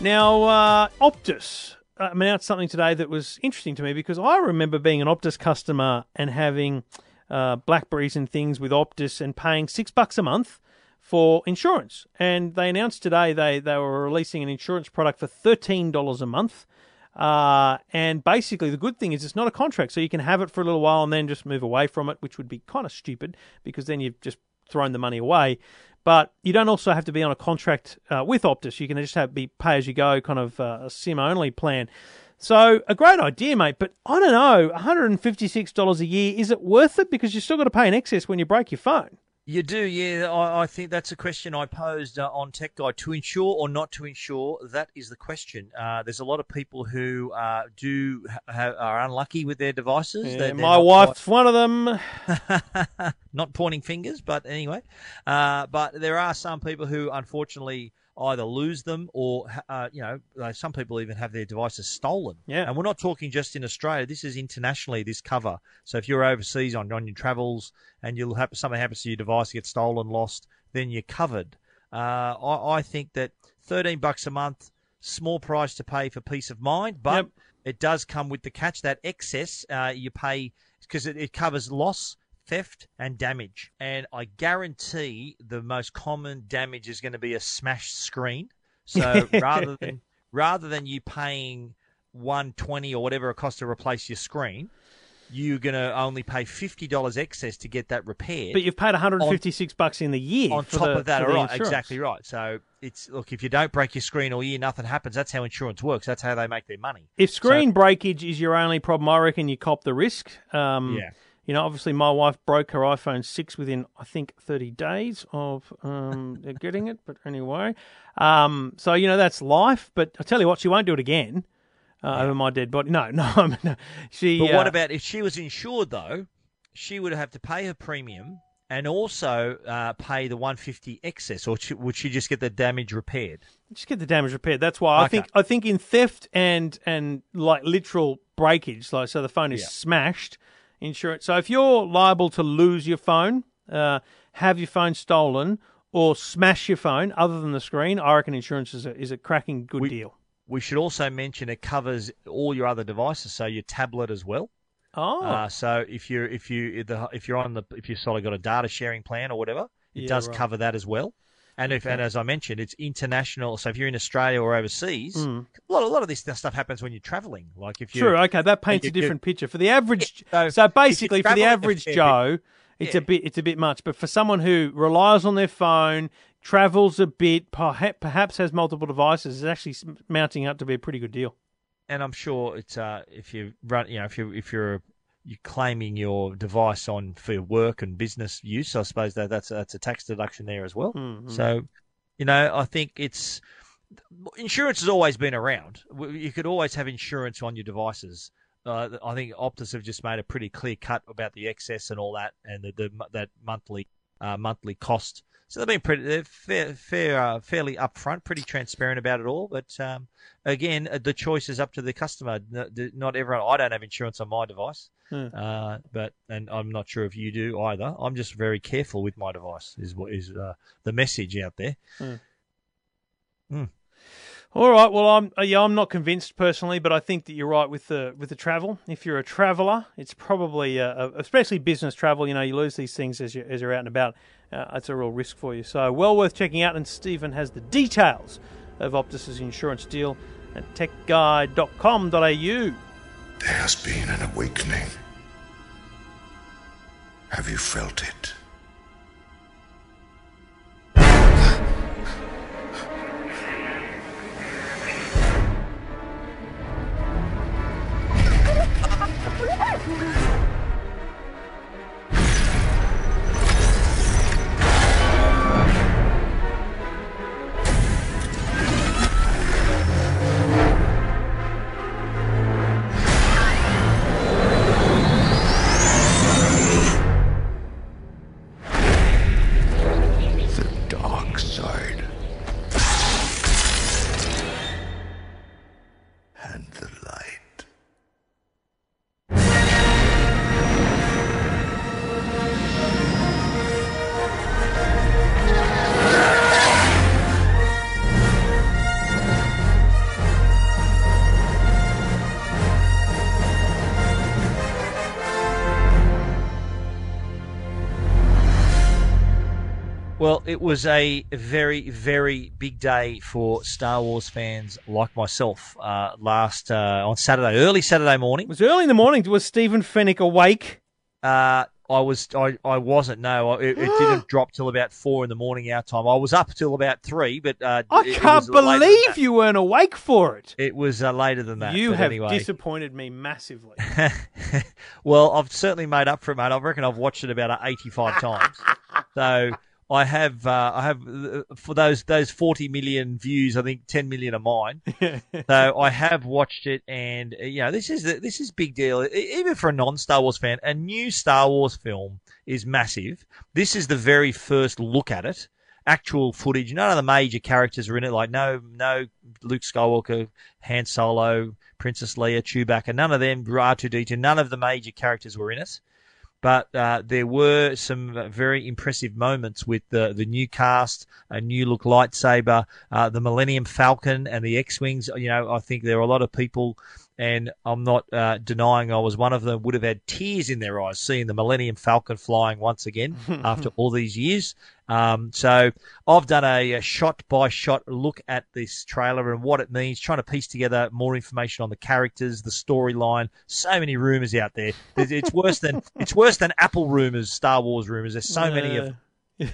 Speaker 1: Now, uh, Optus uh, announced something today that was interesting to me because I remember being an Optus customer and having uh, Blackberries and things with Optus and paying six bucks a month for insurance. And they announced today they, they were releasing an insurance product for $13 a month. Uh, and basically, the good thing is it's not a contract, so you can have it for a little while and then just move away from it, which would be kind of stupid because then you've just thrown the money away. But you don't also have to be on a contract uh, with Optus. You can just have be pay as you go, kind of uh, a sim only plan. So a great idea, mate. But I don't know, one hundred and fifty six dollars a year is it worth it? Because you're still got to pay an excess when you break your phone.
Speaker 3: You do, yeah. I, I think that's a question I posed uh, on Tech Guide. To insure or not to insure, that is the question. Uh, there's a lot of people who uh, do ha- are unlucky with their devices.
Speaker 1: Yeah,
Speaker 3: They're- they're
Speaker 1: my wife's one of them. *laughs*
Speaker 3: not pointing fingers, but anyway. Uh, but there are some people who unfortunately either lose them or, uh, you know, some people even have their devices stolen.
Speaker 1: Yeah.
Speaker 3: And we're not talking just in Australia. This is internationally, this cover. So if you're overseas on, on your travels and you'll have something happens to your device, gets stolen, lost, then you're covered. Uh, I, I think that 13 bucks a month, small price to pay for peace of mind, but
Speaker 1: Yep.
Speaker 3: it does come with the catch that excess uh, you pay because it, it covers loss, theft, and damage. And I guarantee the most common damage is going to be a smashed screen. So *laughs* rather than rather than you paying 120 or whatever it costs to replace your screen, you're going to only pay $50 excess to get that repaired
Speaker 1: But you've paid one hundred and fifty six bucks in the year.
Speaker 3: on top
Speaker 1: the-
Speaker 3: of that, right,
Speaker 1: insurance.
Speaker 3: exactly right. So it's look, if you don't break your screen all year, nothing happens. That's how insurance works. That's how they make their money.
Speaker 1: If screen breakage is your only problem, I reckon you cop the risk. Um,
Speaker 3: Yeah.
Speaker 1: You know, obviously, my wife broke her iPhone 6 within, I think, 30 days of um, *laughs* getting it. But anyway, um, so, you know, that's life. But I tell you what, she won't do it again uh, over my dead body. No, *laughs* no. I mean, no. She,
Speaker 3: But what
Speaker 1: uh,
Speaker 3: about if she was insured though? She would have to pay her premium and also uh, pay the 150 excess, or she, would she just get the damage repaired?
Speaker 1: just get the damage repaired. That's why I
Speaker 3: Okay.
Speaker 1: think I think in theft and and like literal breakage, like so the phone is
Speaker 3: Yeah.
Speaker 1: smashed, insurance. So if you're liable to lose your phone, uh, have your phone stolen, or smash your phone, other than the screen, I reckon insurance is a is a cracking good
Speaker 3: We-
Speaker 1: deal.
Speaker 3: We should also mention it covers all your other devices, so your tablet as well.
Speaker 1: Oh,
Speaker 3: Uh, so if you're if you if you're on the if you've sort of got a data sharing plan or whatever, it
Speaker 1: Yeah,
Speaker 3: does
Speaker 1: right.
Speaker 3: cover that as well. And if and as I mentioned, it's international. So if you're in Australia or overseas, a lot a lot of this stuff happens when you're traveling. Like if you
Speaker 1: true. Okay, that paints a different picture for the average.
Speaker 3: Yeah, so
Speaker 1: so basically, for the average
Speaker 3: fair bit-
Speaker 1: Joe, it's a bit it's a bit much. But for someone who relies on their phone, travels a bit, perha- perhaps has multiple devices, it's actually mounting up to be a pretty good deal.
Speaker 3: and I'm sure it's uh, if you run, you know, if you if you're you're claiming your device on for work and business use, I suppose that that's that's a tax deduction there as well.
Speaker 1: Mhm.
Speaker 3: So, you know, I think it's insurance has always been around. You could always have insurance on your devices. Uh, I think Optus have just made a pretty clear cut about the excess and all that, and the, the that monthly uh, monthly cost. So they've been pretty they're fair, fair uh, fairly upfront, pretty transparent about it all. But um, again, uh, the choice is up to the customer. Not everyone. I don't have insurance on my device,
Speaker 1: Hmm.
Speaker 3: uh, but and I'm not sure if you do either. I'm just very careful with my device. Is what is uh, the message out there?
Speaker 1: All right. Well, I'm uh, yeah, I'm not convinced personally, but I think that you're right with the with the travel. If you're a traveller, it's probably uh, uh, especially business travel. You know, you lose these things as you as you're out and about. Uh, it's a real risk for you. So well worth checking out. And Stephen has the details of Optus's insurance deal at techguide.com.au.
Speaker 5: There has been an awakening. Have you felt it?
Speaker 3: It was a very, very big day for Star Wars fans like myself. Uh, last uh, on Saturday, early Saturday morning,
Speaker 1: It was early in the morning. Was Stephen Fenech awake?
Speaker 3: uh, I was I, I wasn't. No, it, it didn't *gasps* drop till about four in the morning our time. I was up till about three, but uh,
Speaker 1: I
Speaker 3: it- it
Speaker 1: can't
Speaker 3: than
Speaker 1: believe you weren't awake for it.
Speaker 3: It was uh, later than that.
Speaker 1: you have
Speaker 3: anyway.
Speaker 1: disappointed me massively. *laughs*
Speaker 3: well, I've certainly made up for it, mate. I reckon I've watched it about eighty-five times. *laughs* So I have, uh, I have uh, for those those forty million views. I think ten million are mine. *laughs* so I have watched it, and uh, you know, this is this is big deal, even for a non-Star Wars fan. A new Star Wars film is massive. This is the very first look at it. Actual footage. None of the major characters are in it. Like no, no Luke Skywalker, Han Solo, Princess Leia, Chewbacca. None of them. R2D2. None of the major characters were in it but uh, there were some uh, very impressive moments with the the new cast, a new look lightsaber, uh, the Millennium Falcon, and the X-wings. You know, I think there were a lot of people, and I'm not uh, denying I was one of them. Would have had tears in their eyes seeing the Millennium Falcon flying once again *laughs* after all these years. Um, so I've done a, a shot by shot look at this trailer and what it means, trying to piece together more information on the characters, the storyline. So many rumors out there. It's it's worse than *laughs* it's worse than Apple rumors, Star Wars rumors. There's so many of them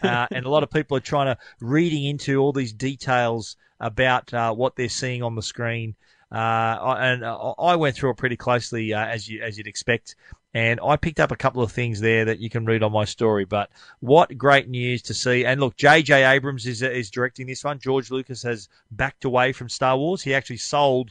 Speaker 3: uh, and a lot of people are trying to reading into all these details about uh, what they're seeing on the screen. Uh, and I went through it pretty closely uh, as you as you'd expect, and I picked up a couple of things there that you can read on my story. But what great news to see! And look, J.J. Abrams is is directing this one. George Lucas has backed away from Star Wars. He actually sold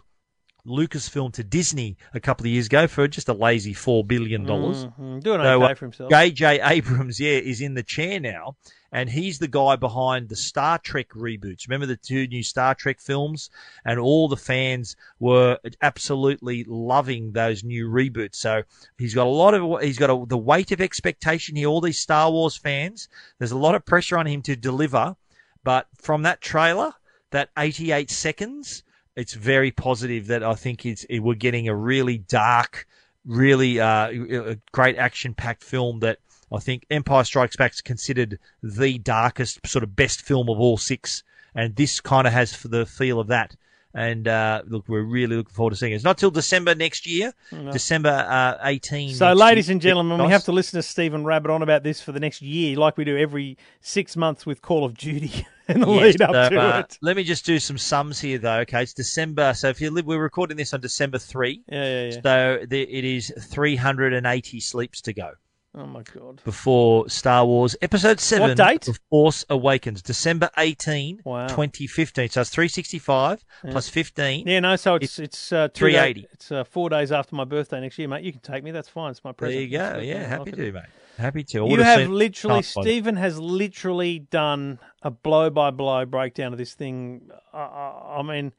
Speaker 3: Lucasfilm to Disney a couple of years ago for just a lazy four billion dollars.
Speaker 1: Mhm. Doing
Speaker 3: So,
Speaker 1: okay
Speaker 3: uh,
Speaker 1: for himself.
Speaker 3: J.J. Abrams, yeah, is in the chair now, and he's the guy behind the Star Trek reboots. Remember the two new Star Trek films, and all the fans were absolutely loving those new reboots. So he's got a lot of he's got a, the weight of expectation here. All these Star Wars fans, there's a lot of pressure on him to deliver, but from that trailer, that 88 seconds. It's very positive that I think it's it, we're getting a really dark, really uh, great action-packed film that I think Empire Strikes Back is considered the darkest, sort of best film of all six, and this kind of has the feel of that. And uh, look, we're really looking forward to seeing it. It's not till December next year, December uh, 18.
Speaker 1: So, ladies
Speaker 3: year.
Speaker 1: and gentlemen, we have to listen to Stephen Rabbit on about this for the next year, like we do every six months with Call of Duty *laughs* and the
Speaker 3: Yes,
Speaker 1: lead up
Speaker 3: so,
Speaker 1: to
Speaker 3: uh,
Speaker 1: it.
Speaker 3: Let me just do some sums here, though. Okay, it's December. So if you live, we're recording this on December three.
Speaker 1: Yeah, yeah, yeah.
Speaker 3: So it is 380 sleeps to go.
Speaker 1: Oh my god.
Speaker 3: before Star Wars Episode 7 what
Speaker 1: date?
Speaker 3: The Force Awakens, December 18,
Speaker 1: Wow.
Speaker 3: 2015. So it's 365 plus 15.
Speaker 1: Yeah, no. So it's it's uh,
Speaker 3: 380.
Speaker 1: It's uh, four days after my birthday next year, mate. You can take me. That's fine. It's my present.
Speaker 3: There you go.
Speaker 1: That's-
Speaker 3: Yeah, happy to,
Speaker 1: it.
Speaker 3: mate. Happy to. I
Speaker 1: You have literally,
Speaker 3: Can't find it.
Speaker 1: Stephen has literally done a blow by blow breakdown of this thing. I, I, I mean,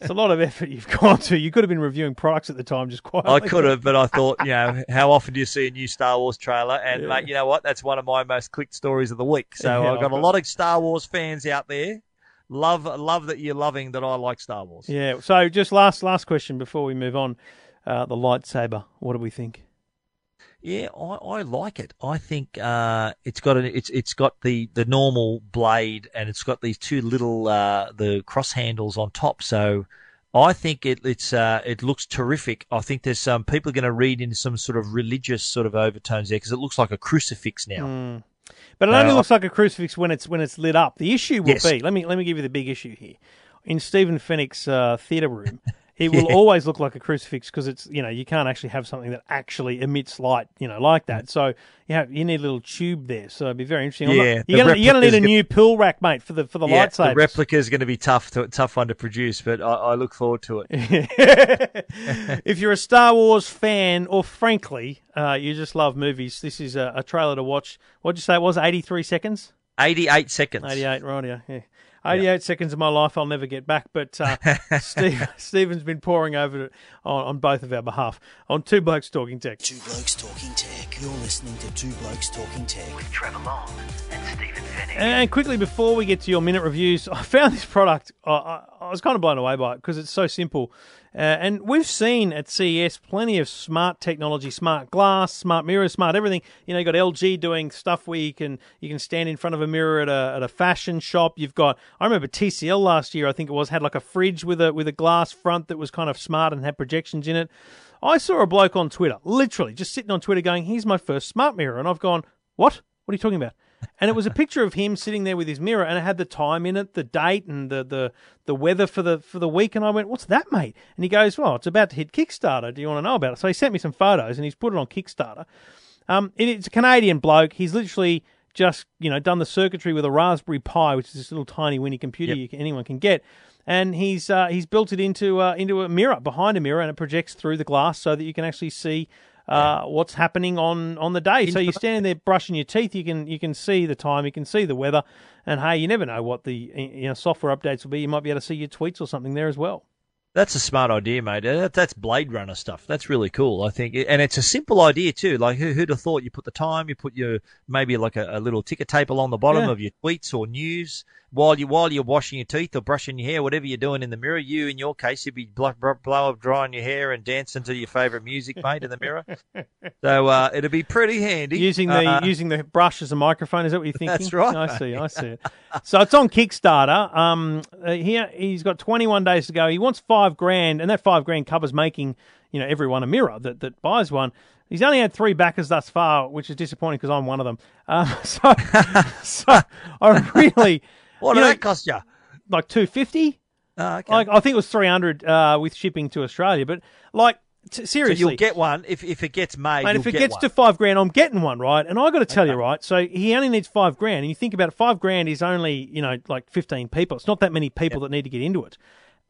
Speaker 1: it's a lot of effort you've *laughs* gone to. You could have been reviewing products at the time, just quietly.
Speaker 3: I could have, but I thought, you know, how often do you see a new Star Wars trailer? And,
Speaker 1: Yeah.
Speaker 3: mate, you know what? That's one of my most clicked stories of the week. So
Speaker 1: Yeah,
Speaker 3: I've got
Speaker 1: I've
Speaker 3: a lot of Star Wars fans out there. Love, love that you're loving that I like Star Wars.
Speaker 1: Yeah. So just last last question before we move on. Uh, the lightsaber. What do we think?
Speaker 3: Yeah, I, I like it. I think uh, it's got an, it's it's got the, the normal blade and it's got these two little uh, the cross handles on top. So I think it it's uh, it looks terrific. I think there's some people are going to read in some sort of religious sort of overtones there because it looks like a crucifix now.
Speaker 1: Mm. But it only looks like a crucifix when it's when it's lit up. The issue will
Speaker 3: Yes.
Speaker 1: be let me let me give you the big issue here. In Stephen Fenech's uh, theatre room, it *laughs* will always look like a crucifix because it's you know you can't actually have something that actually emits light you know like that. So you have you need a little tube there. So it'd be very interesting. I'm not-
Speaker 3: Yeah,
Speaker 1: you're gonna you're gonna need a new pill rack, mate, for the for the
Speaker 3: yeah,
Speaker 1: lightsabers.
Speaker 3: the replica is going to be tough to, tough one to produce, but I, I look forward to it. *laughs*
Speaker 1: if you're a Star Wars fan, or frankly, uh, you just love movies, this is a, a trailer to watch. What'd you say it was? 83 seconds?
Speaker 3: 88 seconds.
Speaker 1: 88, right, yeah. yeah. 88 seconds of my life I'll never get back, but uh, *laughs* Steve, Stephen's been pouring over it on, on both of our behalf on Two Blokes Talking Tech.
Speaker 2: Two Blokes Talking Tech. You're listening to Two Blokes Talking Tech.
Speaker 4: With Trevor Long and Stephen Fenech.
Speaker 1: And quickly before we get to your minute reviews, *laughs* I found this product. I, I, I was kind of blown away by it because it's so simple. Uh, and we've seen at CES plenty of smart technology, smart glass, smart mirrors, smart everything. You know, you've got LG doing stuff where you can you can stand in front of a mirror at a at a fashion shop. You've got I remember TCL last year, I think it was, had like a fridge with a with a glass front that was kind of smart and had projections in it. I saw a bloke on Twitter, literally just sitting on Twitter, going, "Here's my first smart mirror," and I've gone, "What? What are you talking about?" And it was a picture of him sitting there with his mirror, and it had the time in it, the date, and the the, the weather for the for the week. And I went, "What's that, mate?" And he goes, "Well, it's about to hit Kickstarter. Do you want to know about it?" So he sent me some photos, and he's put it on Kickstarter. Um, it- it's a Canadian bloke. He's literally just you know done the circuitry with a Raspberry Pi, which is this little tiny winny computer you can, anyone can get. And he's uh, he's built it into uh, into a mirror behind a mirror, and it projects through the glass so that you can actually see uh, what's happening on, on the day. So you're standing there brushing your teeth, you can you can see the time, you can see the weather, and hey, you never know what the you know software updates will be. You might be able to see your tweets or something there as well.
Speaker 3: That's a smart idea, mate. Uh, That, that's Blade Runner stuff. That's really cool, I think. And it's a simple idea too. Like who, who'd have thought you put the time, you put your maybe like a, a little ticker tape along the bottom
Speaker 1: Yeah.
Speaker 3: of your tweets or news while you while you're washing your teeth or brushing your hair, whatever you're doing in the mirror. You, in your case, you'd be blow, blow, blow drying your hair and dancing to your favourite music, mate, in the mirror. *laughs* So uh, it'd be pretty handy
Speaker 1: Using the
Speaker 3: Uh,
Speaker 1: using the brush as a microphone is that what you're thinking?
Speaker 3: That's right,
Speaker 1: I see. I see it. So it's on Kickstarter. Um, uh, here he's got 21 days to go. He wants five grand, and that five grand covers making you know everyone a mirror that that buys one. He's only had three backers thus far, which is disappointing because I'm one of them. Um, *laughs* so, so I really
Speaker 3: what
Speaker 1: you
Speaker 3: did
Speaker 1: know,
Speaker 3: that cost you?
Speaker 1: like 250.
Speaker 3: Uh, okay.
Speaker 1: Like I think it was 300 uh, with shipping to Australia, but like t-
Speaker 3: so
Speaker 1: seriously,
Speaker 3: you'll get one if if it gets made. And
Speaker 1: if it
Speaker 3: get
Speaker 1: gets
Speaker 3: one.
Speaker 1: to five grand, I'm getting one, right? And I got to tell you, right? So he only needs five grand, and you think about it, five grand is only you know like 15 people. It's not that many people that need to get into it.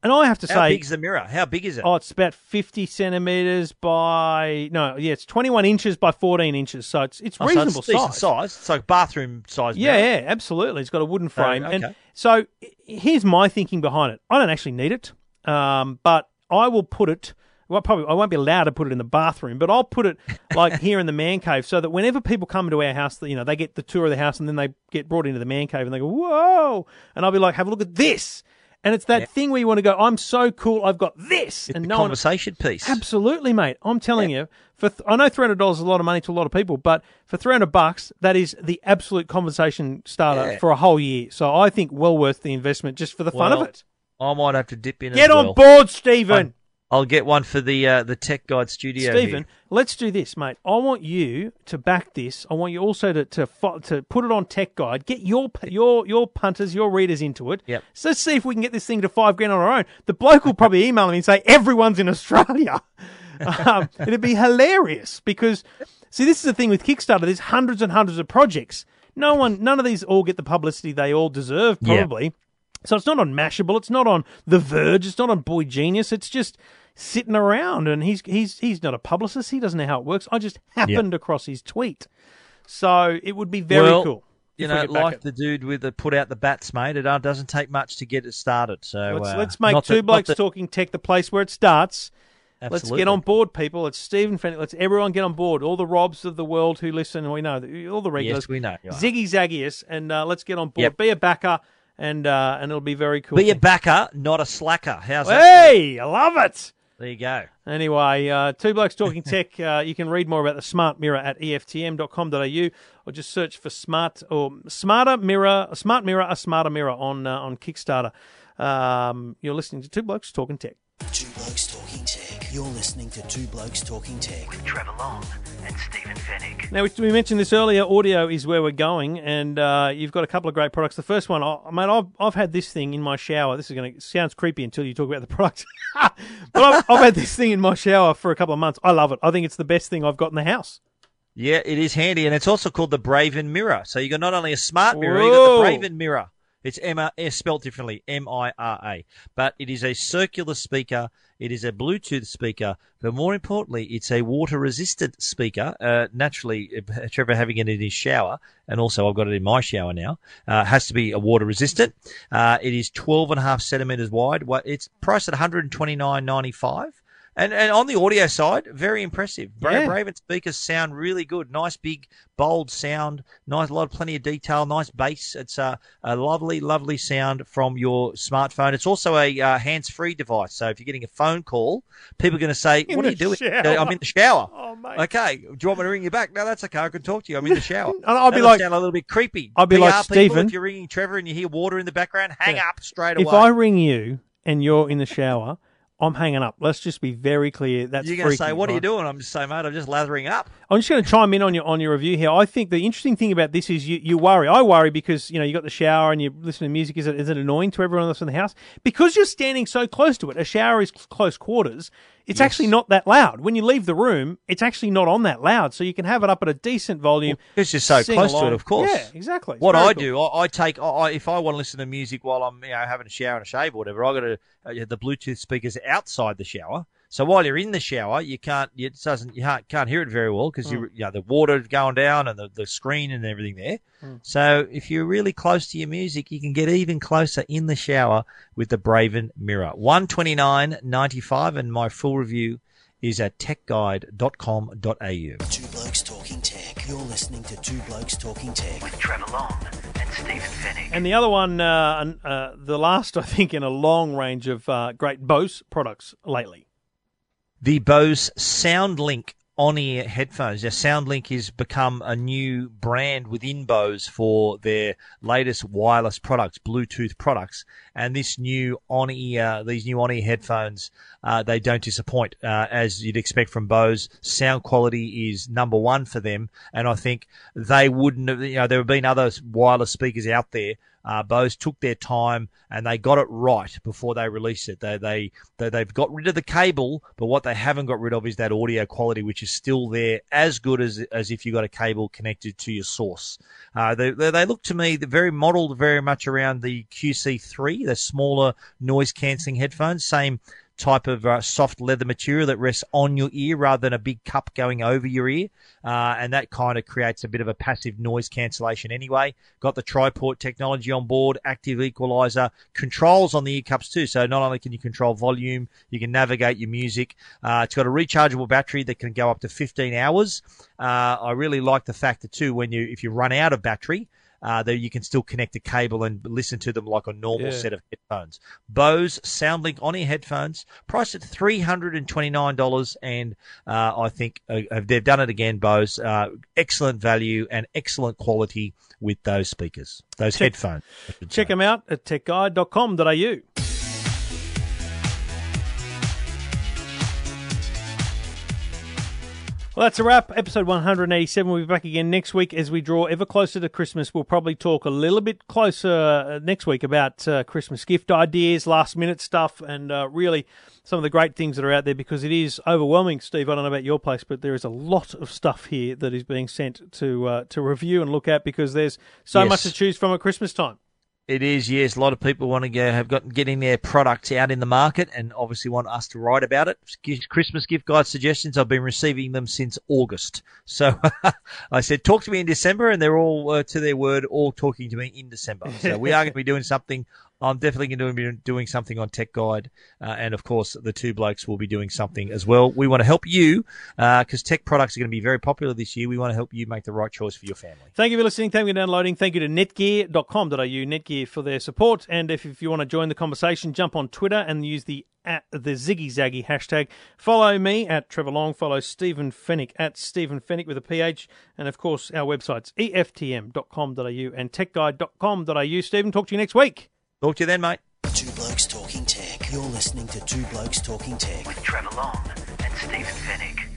Speaker 1: And I have to say
Speaker 3: How
Speaker 1: say,
Speaker 3: big's the mirror? How big is it?
Speaker 1: oh, it's about 50 centimeters by no, yeah, it's 21 inches by 14 inches, so it's it's
Speaker 3: Oh, so
Speaker 1: reasonable
Speaker 3: it's
Speaker 1: size.
Speaker 3: size. It's like bathroom size.
Speaker 1: Yeah,
Speaker 3: mirror.
Speaker 1: yeah, absolutely. It's got a wooden frame, and
Speaker 3: okay.
Speaker 1: so here's my thinking behind it. I don't actually need it, um, but I will put it. Well, probably I won't be allowed to put it in the bathroom, but I'll put it like *laughs* here in the man cave, so that whenever people come into our house, you know, they get the tour of the house, and then they get brought into the man cave, and they go, "Whoa!" and I'll be like, "Have a look at this." And it's that thing where you want to go, "I'm so cool, I've got this," and
Speaker 3: The
Speaker 1: no one
Speaker 3: conversation piece.
Speaker 1: Absolutely, mate. I'm telling you, for th- I know three hundred dollars is a lot of money to a lot of people, but for three hundred bucks, that is the absolute conversation starter
Speaker 3: Yeah.
Speaker 1: for a whole year. So I think well worth the investment just for the fun of it.
Speaker 3: I might have to dip in.
Speaker 1: Get on
Speaker 3: well.
Speaker 1: board, Stephen.
Speaker 3: I'll get one for the uh, the Tech Guide Studio.
Speaker 1: Stephen,
Speaker 3: here.
Speaker 1: let's do this, mate. I want you to back this. I want you also to to, fo- to put it on Tech Guide. Get your your your punters, your readers into it.
Speaker 3: Yep.
Speaker 1: So let's see if we can get this thing to five grand on our own. The bloke will probably email me and say everyone's in Australia. *laughs* um, it'd be hilarious because See, this is the thing with Kickstarter. There's hundreds and hundreds of projects. No one, none of these all get the publicity they all deserve, probably. So it's not on Mashable. It's not on The Verge. It's not on Boy Genius. It's just sitting around, and he's he's he's not a publicist. He doesn't know how it works. I just happened across his tweet, so it would be very
Speaker 3: Well,
Speaker 1: cool.
Speaker 3: You know, like the dude with the put out the bats, mate. It uh, doesn't take much to get it started. So
Speaker 1: let's,
Speaker 3: uh,
Speaker 1: let's make two
Speaker 3: that-
Speaker 1: blokes
Speaker 3: that-
Speaker 1: talking tech the place where it starts. Let's get on board, people. It's Stephen Fenech. Let's everyone get on board. All the Robs of the world who listen, we know all the regulars.
Speaker 3: Yes, we know.
Speaker 1: Ziggy Zaggius, and uh, let's get on board.
Speaker 3: Yep.
Speaker 1: Be a backer, and uh, and it'll be very cool.
Speaker 3: Be a backer, not a slacker. How's that?
Speaker 1: hey, I love it.
Speaker 3: There you go.
Speaker 1: Anyway, uh, Two Blokes Talking *laughs* Tech, uh, you can read more about the Smart Mirror at EFTM.com.au or just search for Smart or Smarter Mirror, a Smart Mirror, a Smarter Mirror on, uh, on Kickstarter. Um, you're listening to Two Blokes Talking Tech.
Speaker 2: Two Blokes Talking Tech. You're listening to Two Blokes Talking Tech.
Speaker 4: With Trevor Long and Stephen Fenech.
Speaker 1: Now, we, we mentioned this earlier. Audio is where we're going, and uh, you've got a couple of great products. The first one, oh, mate, I've, I've had this thing in my shower. This is going to sounds creepy until you talk about the *laughs* product, *laughs* but I've, I've had this thing in my shower for a couple of months. I love it. I think it's the best thing I've got in the house.
Speaker 3: Yeah, it is handy, and it's also called the Braven Mira. So you got not only a smart mirror, you
Speaker 1: Whoa.
Speaker 3: got the Braven Mira. It's M R eh, spelled differently, M I R A, but it is a circular speaker. It is a Bluetooth speaker, but more importantly, it's a water-resistant speaker. Uh, naturally, *laughs* Trevor having it in his shower, and also I've got it in my shower now. Uh, has to be a water-resistant. Uh, it is 12 and a half centimeters wide. It's priced at 129.95. And and on the audio side, very impressive. Bra-
Speaker 1: Yeah.
Speaker 3: Braven speakers sound really good. Nice big bold sound. Nice lot, plenty of detail. Nice bass. It's a, a lovely, lovely sound from your smartphone. It's also a uh, hands-free device. So if you're getting a phone call, people are going to say,
Speaker 1: In
Speaker 3: "What are you doing?"
Speaker 1: shower.
Speaker 3: I'm in the shower. *laughs*
Speaker 1: Oh, mate.
Speaker 3: Okay. Do you want me to ring you back? No, that's okay. I can talk to you. I'm in the shower.
Speaker 1: And *laughs* I'll be
Speaker 3: That'll
Speaker 1: like-
Speaker 3: sound a little bit creepy.
Speaker 1: I'll be
Speaker 3: PR
Speaker 1: like,
Speaker 3: people,
Speaker 1: "Stephen."
Speaker 3: If you're ringing Trevor and you hear water in the background, hang
Speaker 1: Yeah.
Speaker 3: up straight away.
Speaker 1: If I ring you and you're in the shower, I'm hanging up. Let's just be very clear. That's
Speaker 3: you're going to say, "What are you doing?" I'm just saying, mate. I'm just lathering up.
Speaker 1: I'm just going to chime in on your on your review here. I think the interesting thing about this is you, you worry. I worry because you know you got the shower and you listen to music. Is it is it annoying to everyone else in the house because you're standing so close to it? A shower is close quarters. It's actually not that loud. When you leave the room, it's actually not on that loud, so you can have it up at a decent volume.
Speaker 3: It's just so close to it, of course.
Speaker 1: Yeah, exactly. It's
Speaker 3: What I
Speaker 1: cool.
Speaker 3: do, I, I take, I, I- if I want to listen to music while I'm, you know, having a shower and a shave or whatever, I got to uh, the Bluetooth speakers outside the shower. So while you're in the shower, you can't, it doesn't, you can't, can't hear it very well because
Speaker 1: Mm.
Speaker 3: you, you know, the water going down and the, the screen and everything there.
Speaker 1: Mm.
Speaker 3: So if you're really close to your music, you can get even closer in the shower with the Braven Mira. One twenty nine ninety five, and my full review is at techguide.com.au.
Speaker 2: Two Blokes Talking Tech. You're listening to Two Blokes Talking Tech.
Speaker 4: With Trevor Long and Stephen Fenech.
Speaker 1: And the other one, uh, and, uh, the last, I think, in a long range of uh, great Bose products lately.
Speaker 3: The Bose SoundLink on-ear headphones. Now, SoundLink has become a new brand within Bose for their latest wireless products, Bluetooth products, and this new on-ear, these new on-ear headphones, uh, they don't disappoint, uh, as you'd expect from Bose. Sound quality is number one for them, and I think they wouldn't have, you know, there have been other wireless speakers out there. Uh, Bose took their time and they got it right before they released it. They, they, they, they've got rid of the cable, but what they haven't got rid of is that audio quality, which is still there as good as, as if you got a cable connected to your source. Uh, they, they, they look to me very modeled very much around the QC3, the smaller noise cancelling headphones. Same type of uh, soft leather material that rests on your ear rather than a big cup going over your ear. Uh, and that kind of creates a bit of a passive noise cancellation anyway. Got the triport technology on board, active equalizer, controls on the ear cups too. So not only can you control volume, you can navigate your music. Uh, it's got a rechargeable battery that can go up to 15 hours. Uh, I really like the fact that too, when you, if you run out of battery, uh, that you can still connect a cable and listen to them like a normal
Speaker 1: Yeah.
Speaker 3: set of headphones. Bose SoundLink on-ear headphones, priced at three hundred and twenty-nine dollars, and uh, I think uh, they've done it again. Bose, uh, excellent value and excellent quality with those speakers, those
Speaker 1: Check-
Speaker 3: headphones.
Speaker 1: Check them out at techguide.com.au. Well, that's a wrap. Episode 187. We'll be back again next week as we draw ever closer to Christmas. We'll probably talk a little bit closer uh, next week about uh, Christmas gift ideas, last minute stuff, and uh, really some of the great things that are out there because it is overwhelming, Steve. I don't know about your place, but there is a lot of stuff here that is being sent to uh, to review and look at because there's so
Speaker 3: Yes.
Speaker 1: much to choose from at Christmas time.
Speaker 3: It is, yes. A lot of people want to go have got getting their products out in the market, and obviously want us to write about it. Christmas gift guide suggestions. I've been receiving them since August. So *laughs* I said, talk to me in December, and they're all uh, to their word, all talking to me in December. So we are going to be doing something. I'm definitely going to be doing something on Tech Guide, uh, and of course, the two blokes will be doing something as well. We want to help you because tech products are going to be very popular this year. We want to help you make the right choice for your family.
Speaker 1: Thank you for listening. Thank you for downloading. Thank you to netgear.com.au, Netgear for their support. And if, if you want to join the conversation, jump on Twitter and use the at the Ziggy Zaggy hashtag. Follow me at Trevor Long. Follow Stephen Fenech at Stephen Fenech with a PH. And of course, our websites, eftm.com.au and techguide.com.au. Stephen, talk to you next week.
Speaker 3: Talk to you then, mate.
Speaker 2: Two Blokes Talking Tech. You're listening to Two Blokes Talking Tech.
Speaker 4: With Trevor Long and Stephen Fenech.